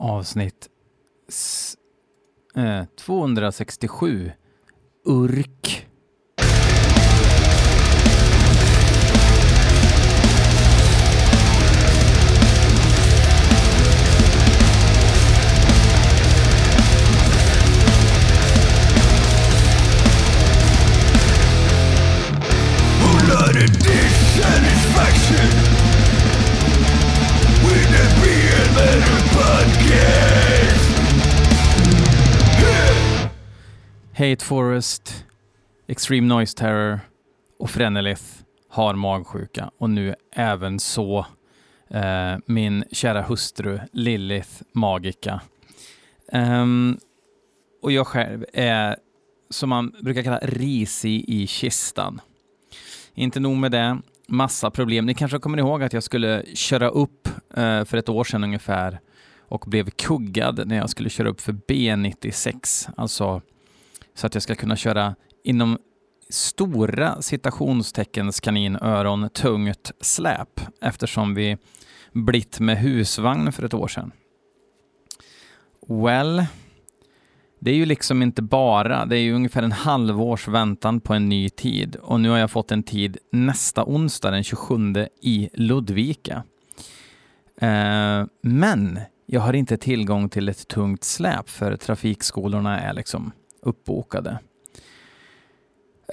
avsnitt eh, 267. Urk. Hate Forest, Extreme Noise Terror och Frenelith har magsjuka och nu även så eh, min kära hustru Lilith Magica. Um, och jag själv är, som man brukar kalla, risig i kistan. Inte nog med det, massa problem. Ni kanske kommer ihåg att jag skulle köra upp eh, för ett år sedan ungefär och blev kuggad när jag skulle köra upp för B96, alltså så att jag ska kunna köra inom stora citationsteckens kaninöron tungt släp eftersom vi blitt med husvagn för ett år sedan. Well, det är ju liksom inte bara, det är ju ungefär en halvårs väntan på en ny tid och nu har jag fått en tid nästa onsdag den 27 i Ludvika. Eh, men jag har inte tillgång till ett tungt släp för trafikskolorna är liksom uppbokade.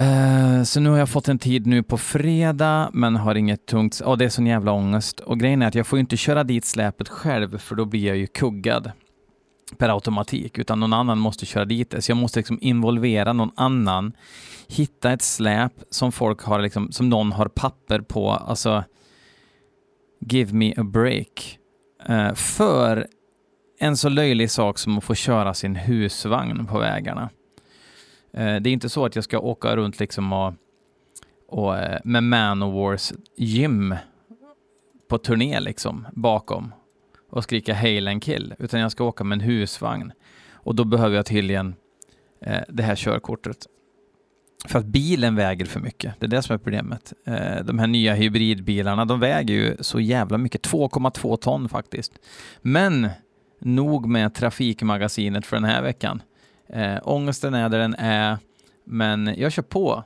Uh, så nu har jag fått en tid nu på fredag, men har inget tungt... Ja, oh, det är sån jävla ångest. Och grejen är att jag får inte köra dit släpet själv, för då blir jag ju kuggad per automatik, utan någon annan måste köra dit det. Så jag måste liksom involvera någon annan, hitta ett släp som folk har, liksom, som någon har papper på, alltså give me a break. Uh, för en så löjlig sak som att få köra sin husvagn på vägarna. Eh, det är inte så att jag ska åka runt liksom och, och eh, med Manowars gym på turné liksom bakom och skrika Hail and kill, utan jag ska åka med en husvagn. Och då behöver jag tydligen eh, det här körkortet. För att bilen väger för mycket. Det är det som är problemet. Eh, de här nya hybridbilarna, de väger ju så jävla mycket. 2,2 ton faktiskt. Men nog med Trafikmagasinet för den här veckan. Eh, ångesten är där den är, men jag kör på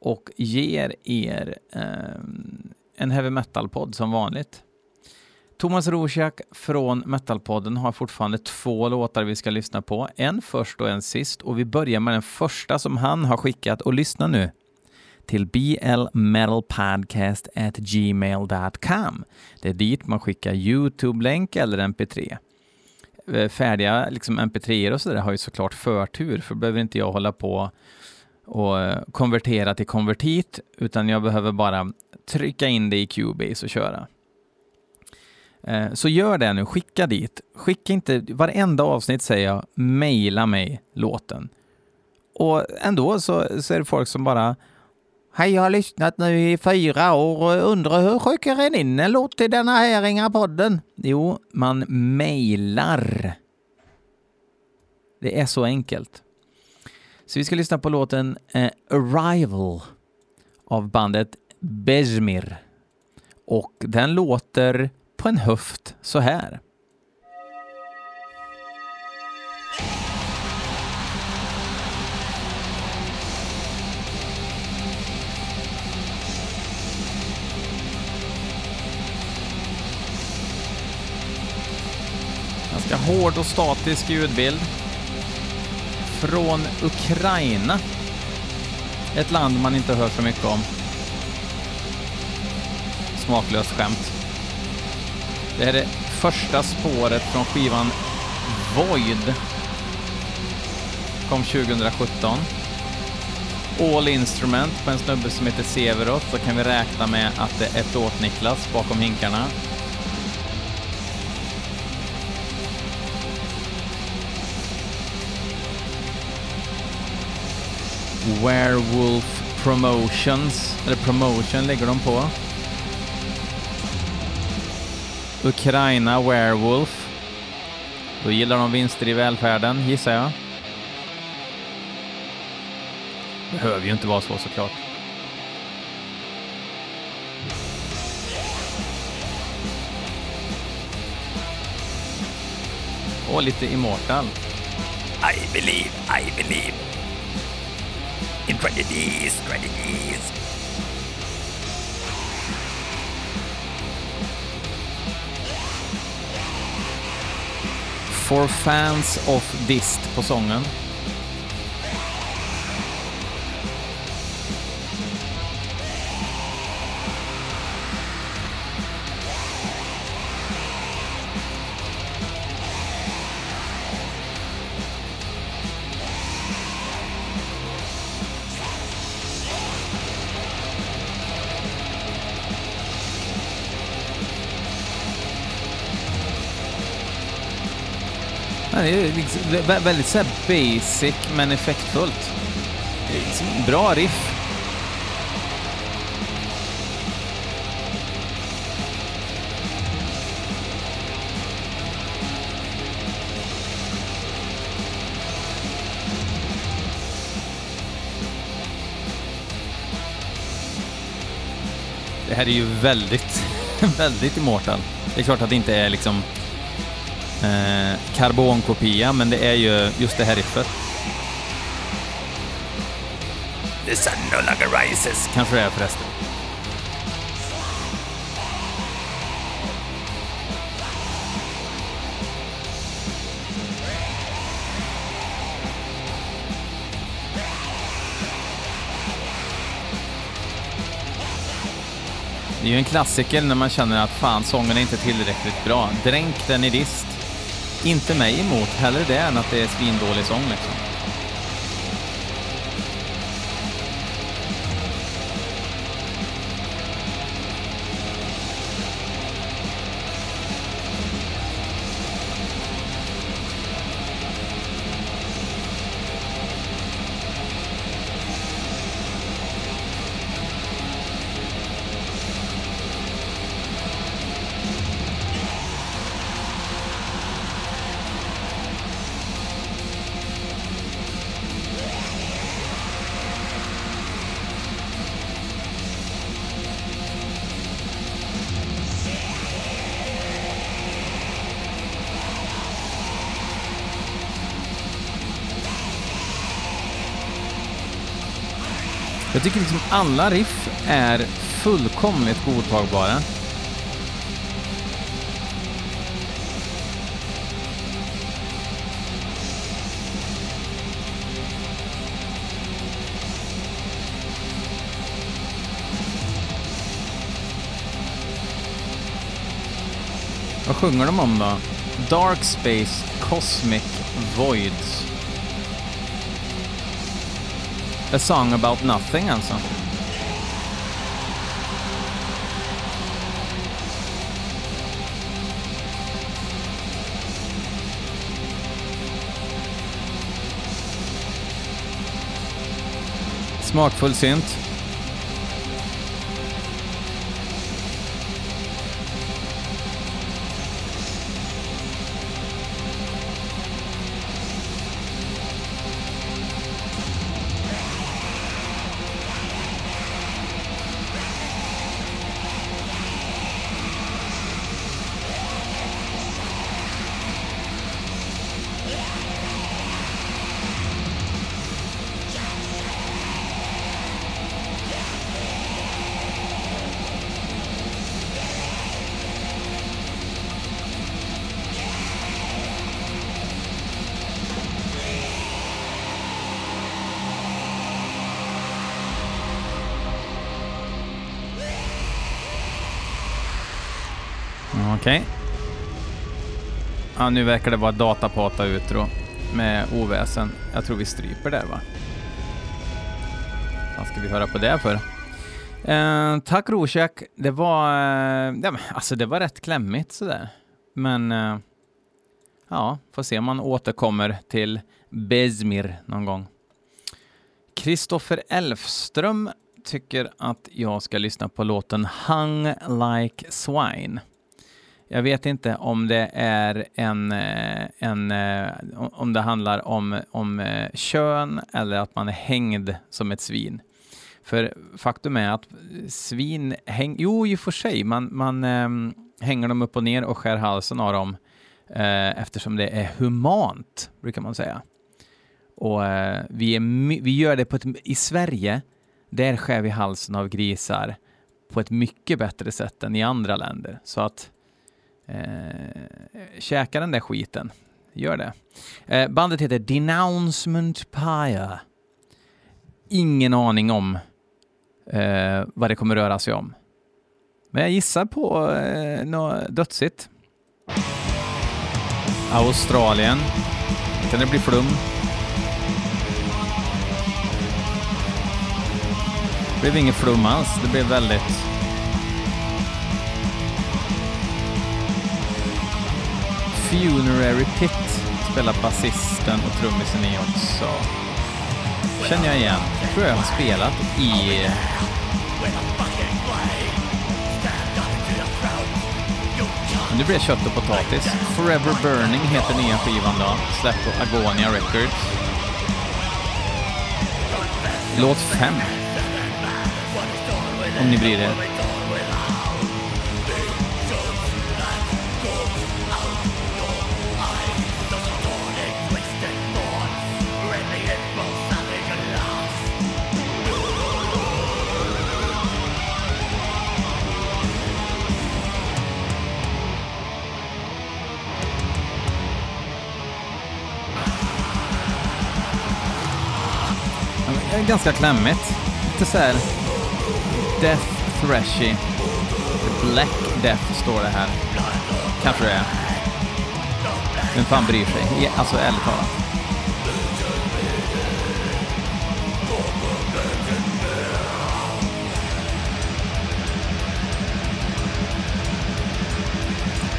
och ger er eh, en heavy metal-podd som vanligt. Thomas Rosiak från Metalpodden har fortfarande två låtar vi ska lyssna på. En först och en sist och vi börjar med den första som han har skickat och lyssna nu till blmetalpodcast@gmail.com. Det är dit man skickar Youtube-länk eller MP3. Eh, färdiga liksom mp3 och sådär har ju såklart förtur, för då behöver inte jag hålla på och eh, konvertera till konvertit, utan jag behöver bara trycka in det i Cubase och köra. Eh, så gör det nu, skicka dit. Skicka inte, varenda avsnitt säger jag, mejla mig låten. Och ändå så, så är det folk som bara Hej, jag har lyssnat nu i fyra år och undrar hur skickar en in en låt till denna här inga podden? Jo, man mejlar. Det är så enkelt. Så vi ska lyssna på låten eh, Arrival av bandet Bezmir. Och den låter på en höft så här. Ganska hård och statisk ljudbild. Från Ukraina. Ett land man inte hör så mycket om. Smaklöst skämt. Det här är första spåret från skivan Void. Kom 2017. All Instrument på en snubbe som heter Severoth, så kan vi räkna med att det är Plåt-Niklas bakom hinkarna. Werewolf Promotions, eller Promotion lägger de på. Ukraina Werewolf. Då gillar de vinster i välfärden, gissar jag. Behöver ju inte vara så såklart. Och lite Immortal. I believe, I believe. In tragedies, tragedies. For fans of Dist på sången. Det är liksom väldigt så här basic men effektfullt. Liksom bra riff. Det här är ju väldigt, väldigt Immortal. Det är klart att det inte är liksom eh, karbonkopia, men det är ju just det här riffet. The sun no longer rises. Kanske det är förresten. Det är ju en klassiker när man känner att fan, sången är inte tillräckligt bra. Dränk den i dist. Inte mig emot, hellre det än att det är svindålig sång liksom. Jag tycker liksom alla riff är fullkomligt godtagbara. Vad sjunger de om då? Dark Space Cosmic Voids. A song about nothing alltså. Smakfull synt. Okej. Ja, nu verkar det vara datapata utro med oväsen. Jag tror vi stryper där va? Vad ska vi höra på det för? Eh, tack Rorschach. Det var, eh, ja, alltså det var rätt klämmigt sådär. Men eh, ja, får se om man återkommer till Bezmir någon gång. Kristoffer Elfström tycker att jag ska lyssna på låten Hung Like Swine. Jag vet inte om det är en, eh, en eh, om det handlar om, om eh, kön eller att man är hängd som ett svin. För faktum är att svin häng, jo i och för sig, man, man äm, hänger dem upp och ner och skär halsen av dem eftersom det är humant, brukar man säga. Och vi, är, vi gör det på ett, i Sverige, där skär vi halsen av grisar på ett mycket bättre sätt än i andra länder. Så att eh, käka den där skiten, gör det. Eh, bandet heter Denouncement Pyre. Ingen aning om eh, vad det kommer röra sig om. Men jag gissar på eh, något dödsigt. Australien. Kan det bli flum? Det blev inget flum alls. Det blev väldigt... Funerary Pit spelar basisten och trummisen i också. Känner jag igen. Tror jag har spelat i... Men Nu blir det kött och potatis. Forever Burning heter nya skivan då. Släppt på Agonia Records. Låt 5. Om ni bryr er. Eh, ganska klämmigt. Lite såhär... Death Thrashy. Black Death står det här. Kanske det är. Vem fan bryr sig? Alltså ärligt talat.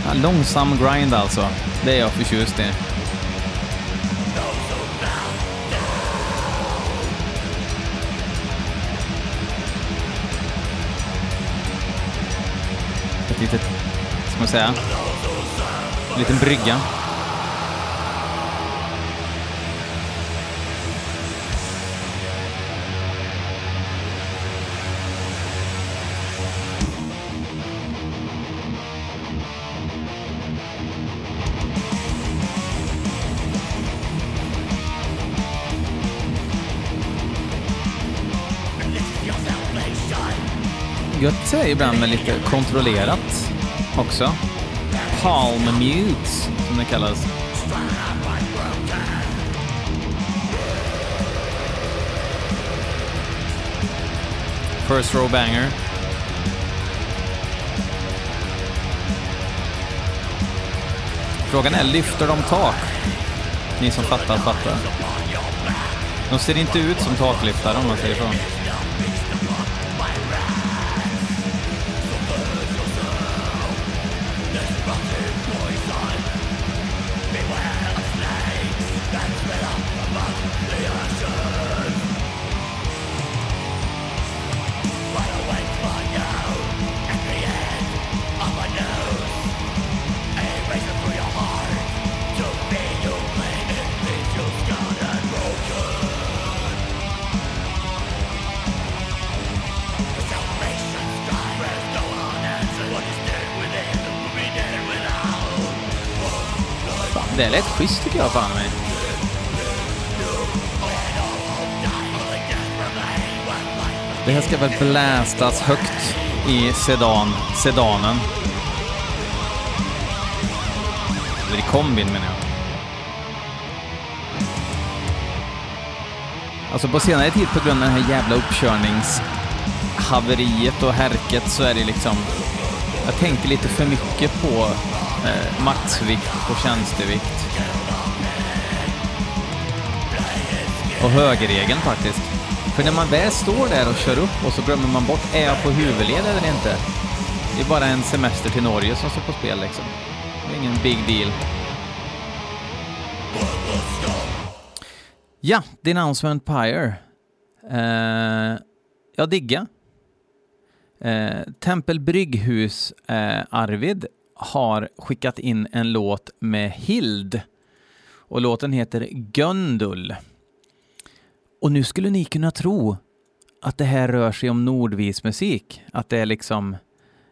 Ja, långsam grind alltså. Det är jag förtjust i. säga, en liten brygga. Gött är ibland med lite kontrollerat också. Palm mutes, som det kallas. First row banger. Frågan är, lyfter de tak? Ni som fattar, fattar. De ser inte ut som taklyftare om man säger så. Det lät schysst tycker jag fan mig. Det här ska väl blästas högt i sedan, sedanen. Eller i kombin menar jag. Alltså på senare tid på grund av det här jävla uppkörningshaveriet och härket så är det liksom... Jag tänker lite för mycket på eh, maxvikt och tjänstevikt. Och högerregeln faktiskt. För när man väl står där och kör upp och så glömmer man bort, är jag på huvudled eller inte? Det är bara en semester till Norge som står på spel liksom. Det är ingen big deal. Ja, Denouncement Pyre. Eh, jag digga. Eh, Tempel Brygghus eh, Arvid har skickat in en låt med Hild. Och låten heter Göndul. Och nu skulle ni kunna tro att det här rör sig om nordvis musik. Att det är liksom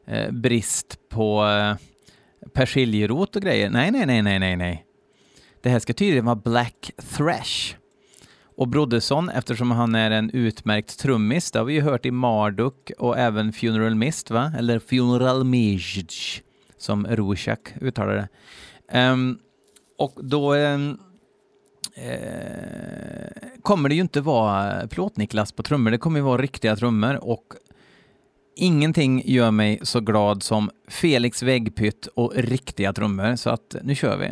eh, brist på eh, persiljerot och grejer. Nej, nej, nej, nej, nej, nej. Det här ska tydligen vara Black Thrash. Och Broderson, eftersom han är en utmärkt trummis, det har vi ju hört i Marduk och även Funeral Mist, va? Eller Funeral Mist, som Rorschach uttalar det. Um, och då um, eh, kommer det ju inte vara plåt-Niklas på trummor, det kommer ju vara riktiga trummor och ingenting gör mig så glad som Felix väggpytt och riktiga trummor, så att nu kör vi.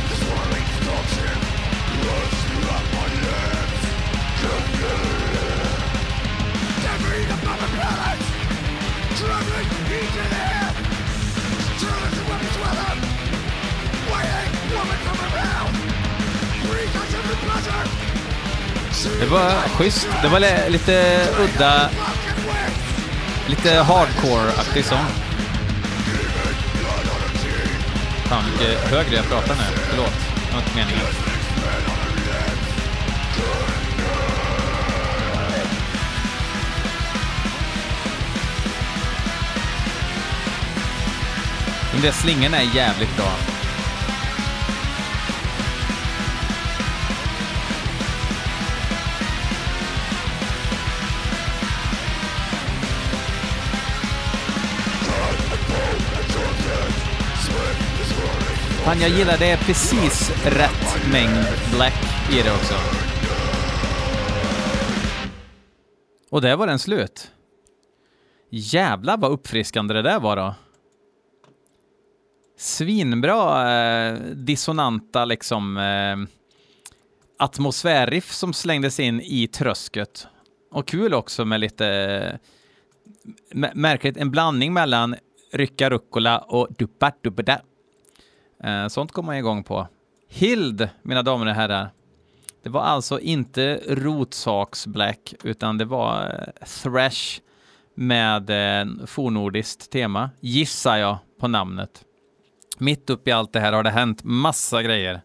Det var schysst. Det var lite udda, lite hardcore-aktig sång. Fan mycket högre jag pratar nu. Förlåt, det var inte meningen. De där slingorna är jävligt bra. Fan, jag gillar det är precis rätt mängd black i det också. Och där var den slut. Jävlar vad uppfriskande det där var då. Svinbra eh, dissonanta liksom eh, atmosfärriff som slängdes in i trösket. Och kul också med lite eh, märkligt, en blandning mellan rycka rucola och duppa dubbada. Eh, sånt kommer man igång på. Hild, mina damer och herrar. Det var alltså inte rotsaksblack, utan det var eh, thrash med eh, fornordiskt tema, gissar jag på namnet. Mitt uppe i allt det här har det hänt massa grejer.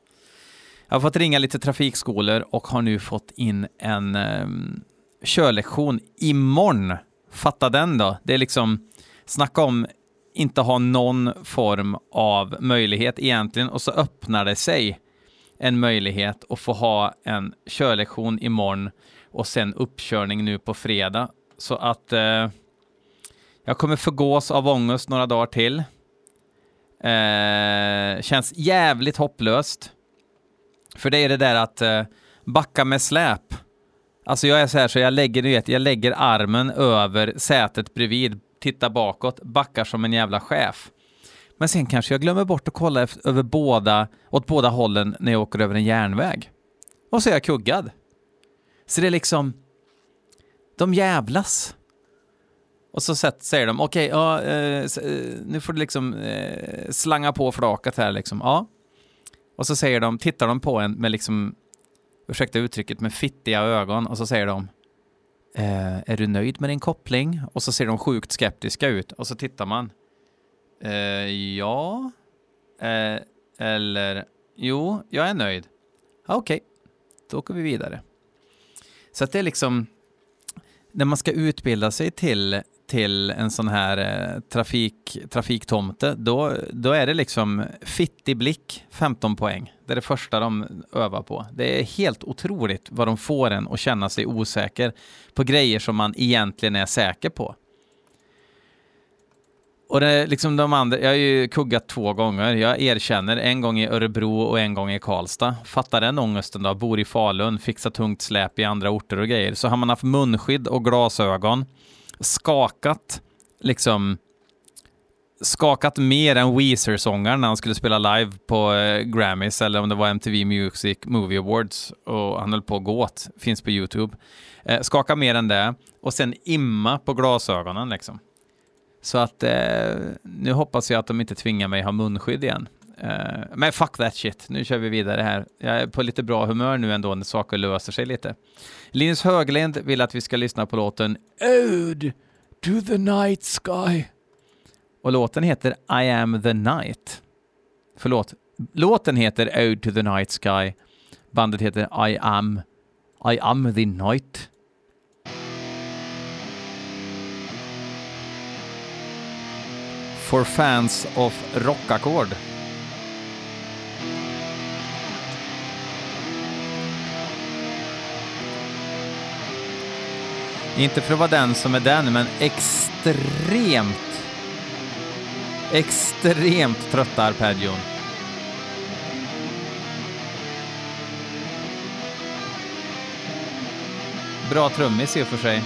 Jag har fått ringa lite trafikskolor och har nu fått in en eh, körlektion imorgon. Fatta den då. Det är liksom, snacka om inte ha någon form av möjlighet egentligen och så öppnar det sig en möjlighet att få ha en körlektion imorgon och sen uppkörning nu på fredag. Så att eh, jag kommer förgås av ångest några dagar till. Eh, känns jävligt hopplöst. För det är det där att eh, backa med släp. Alltså jag är så här så jag lägger, du vet, jag lägger armen över sätet bredvid, tittar bakåt, backar som en jävla chef. Men sen kanske jag glömmer bort att kolla över båda, åt båda hållen när jag åker över en järnväg. Och så är jag kuggad. Så det är liksom, de jävlas. Och så säger de, okej, ja, eh, eh, nu får du liksom eh, slanga på flaket här liksom. Ja. Och så säger de, tittar de på en med liksom, ursäkta uttrycket, med fittiga ögon och så säger de, eh, är du nöjd med din koppling? Och så ser de sjukt skeptiska ut och så tittar man. Eh, ja. Eh, eller, jo, jag är nöjd. Ja, Okej, då åker vi vidare. Så att det är liksom, när man ska utbilda sig till, till en sån här eh, trafik, trafiktomte, då, då är det liksom fittig blick, 15 poäng. Det är det första de övar på. Det är helt otroligt vad de får en att känna sig osäker på grejer som man egentligen är säker på. Och det är liksom de andra, jag har ju kuggat två gånger. Jag erkänner, en gång i Örebro och en gång i Karlstad. Fattar den ångesten då? Bor i Falun, fixar tungt släp i andra orter och grejer. Så har man haft munskydd och glasögon, skakat liksom skakat mer än Weezer-sångaren när han skulle spela live på eh, Grammys eller om det var MTV Music Movie Awards och han höll på att gå åt, finns på YouTube. Eh, skaka mer än det och sen imma på glasögonen liksom. Så att eh, nu hoppas jag att de inte tvingar mig ha munskydd igen. Uh, men fuck that shit, nu kör vi vidare här. Jag är på lite bra humör nu ändå när saker löser sig lite. Linus Höglind vill att vi ska lyssna på låten Ode to the Night Sky. Och låten heter I am the night. Förlåt, låten heter Ode to the Night Sky. Bandet heter I am, I am the night. For fans of rockackord. Inte för att vara den som är den, men extremt, extremt trötta arpeggion. Bra trummis i och för sig.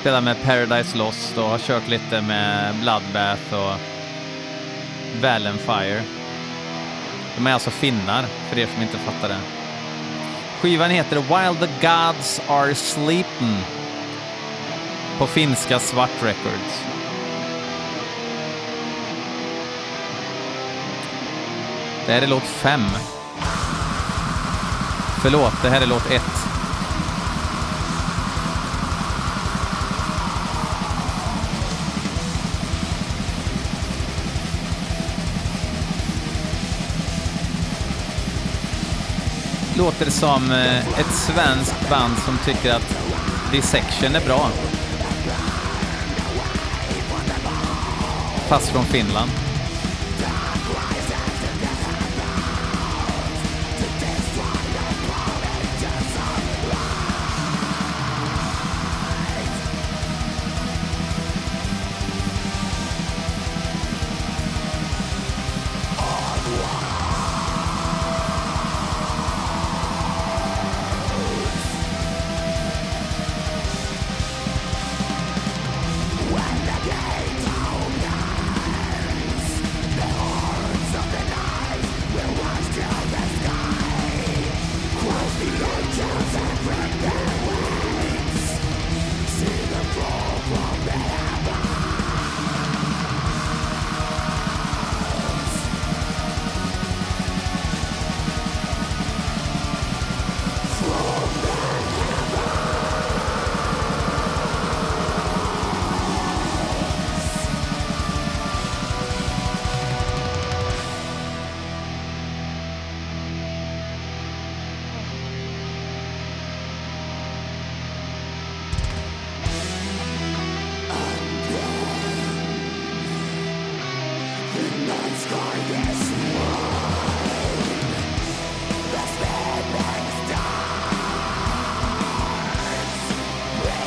Spelar med Paradise Lost och har kört lite med Bloodbath och Valenfire. De är alltså finnar, för er som inte fattar det. Skivan heter While the Gods Are Sleeping på finska Svart Records. Det här är låt 5. Förlåt, det här är låt 1. Låter som eh, ett svenskt band som tycker att Dissection är bra. Fast från Finland.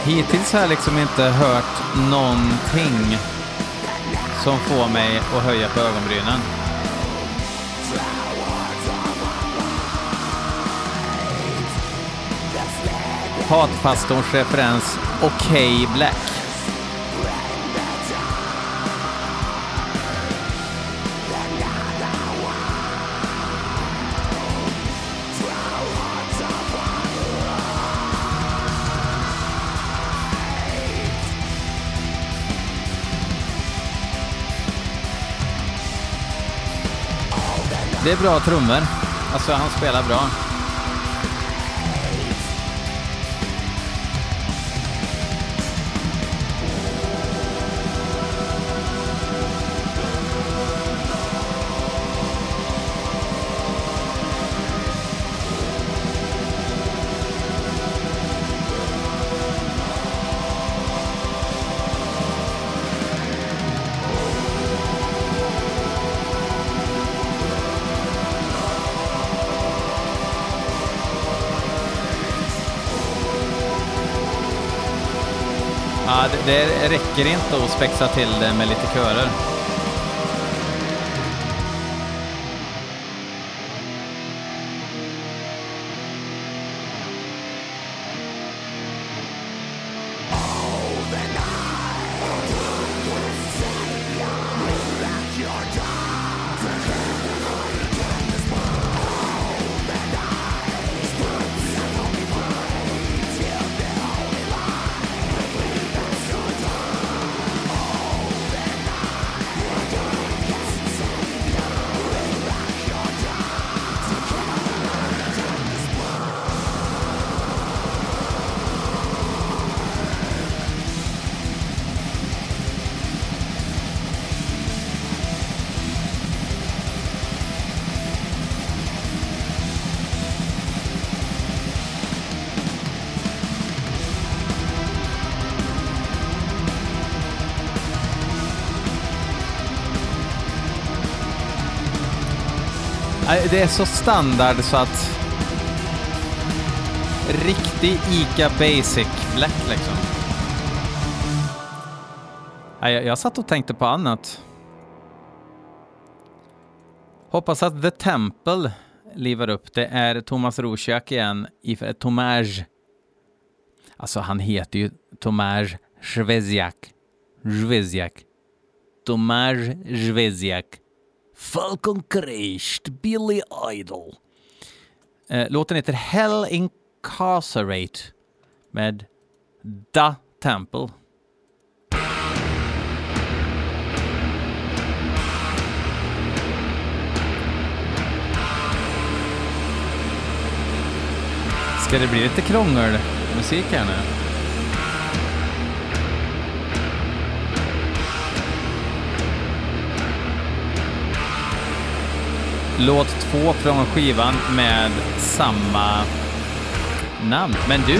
Hittills har jag liksom inte hört någonting som får mig att höja på ögonbrynen. Hatpastorns referens OK Black. Det är bra trummor. Alltså, han spelar bra. Det, det räcker inte att spexa till det med lite körer. Det är så standard så att... Riktig ICA Basic Black liksom. Jag, jag satt och tänkte på annat. Hoppas att The Temple livar upp. Det är Thomas Rosiak igen i Tomage. Alltså han heter ju Tomage Zvezjak. Zvezjak. Tomage Zvezjak. Falcon Crashed, Billy Idol. Eh, låten heter Hell Incarcerate med Da Temple. Ska det bli lite krångelmusik här nu? Låt två från skivan med samma namn. Men du!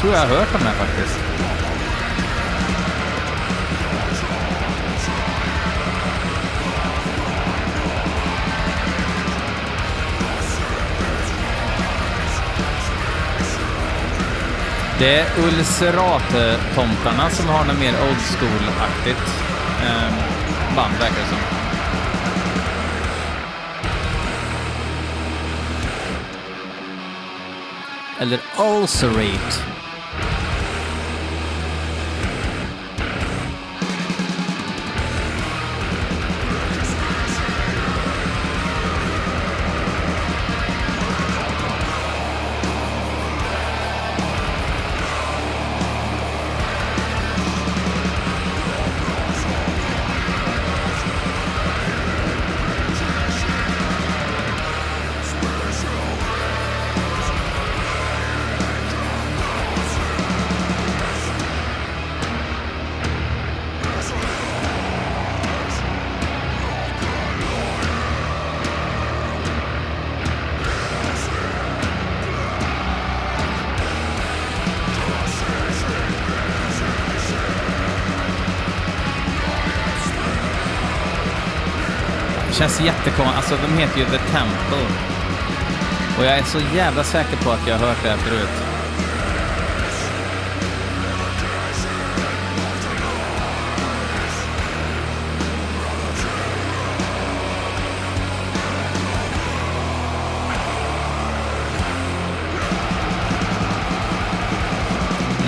Tror jag har hört om den här faktiskt. Det är Ulcerate-tomtarna som har något mer old school-aktigt eh, band verkar det som. Eller ulcerate. Känns jättekonstigt. Alltså de heter ju The Temple. Och jag är så jävla säker på att jag har hört det här förut.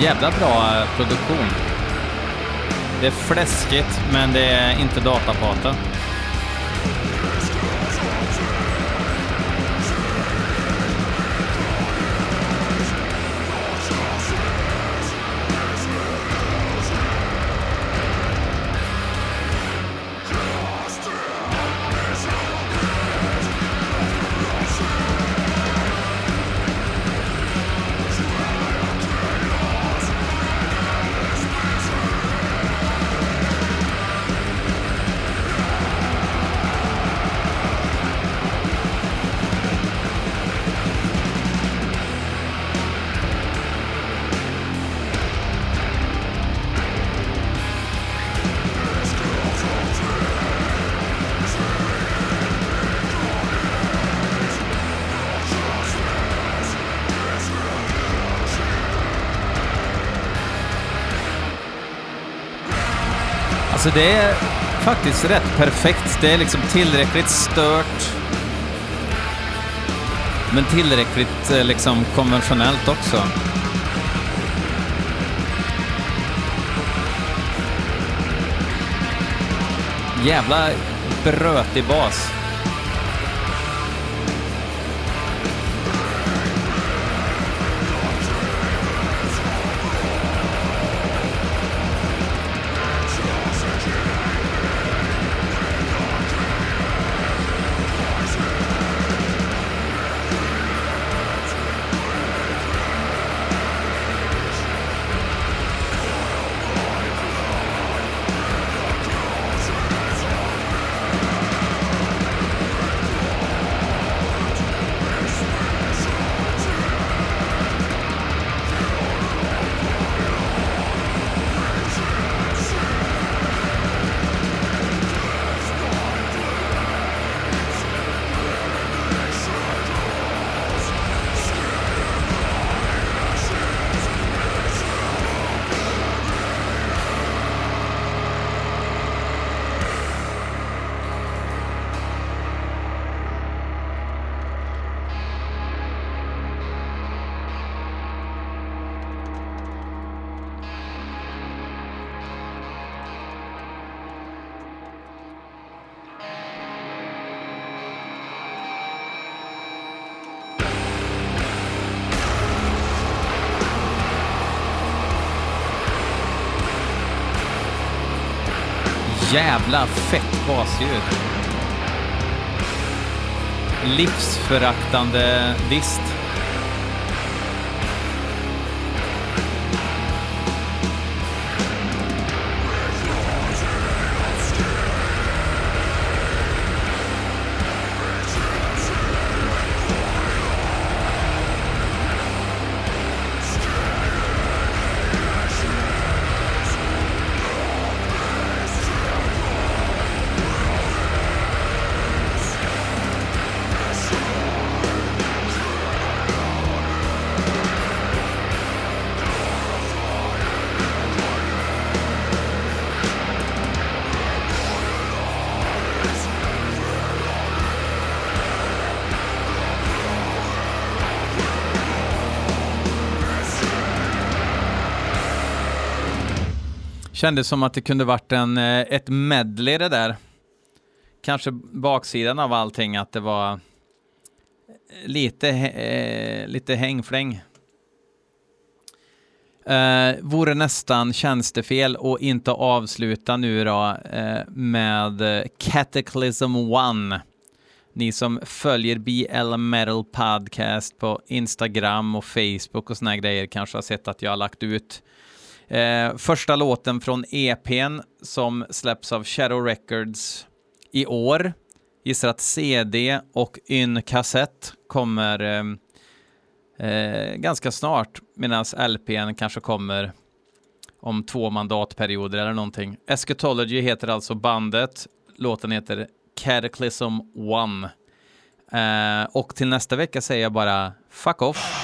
Jävla bra eh, produktion. Det är fläskigt, men det är inte datapata. Alltså det är faktiskt rätt perfekt. Det är liksom tillräckligt stört. Men tillräckligt eh, liksom konventionellt också. Jävla brötig bas. Jävla fett basljud. Livsföraktande dist. Kändes som att det kunde varit en, eh, ett medley det där. Kanske baksidan av allting, att det var eh, lite, eh, lite hängfläng. Eh, vore nästan tjänstefel och inte avsluta nu då eh, med eh, Cataclysm One. Ni som följer BL Metal Podcast på Instagram och Facebook och såna grejer kanske har sett att jag har lagt ut Eh, första låten från EPn som släpps av Shadow Records i år. Gissar att CD och yn kassett kommer eh, eh, ganska snart, medan LPn kanske kommer om två mandatperioder eller någonting. Eschatology heter alltså bandet. Låten heter Cataclysm One. Eh, och till nästa vecka säger jag bara fuck off.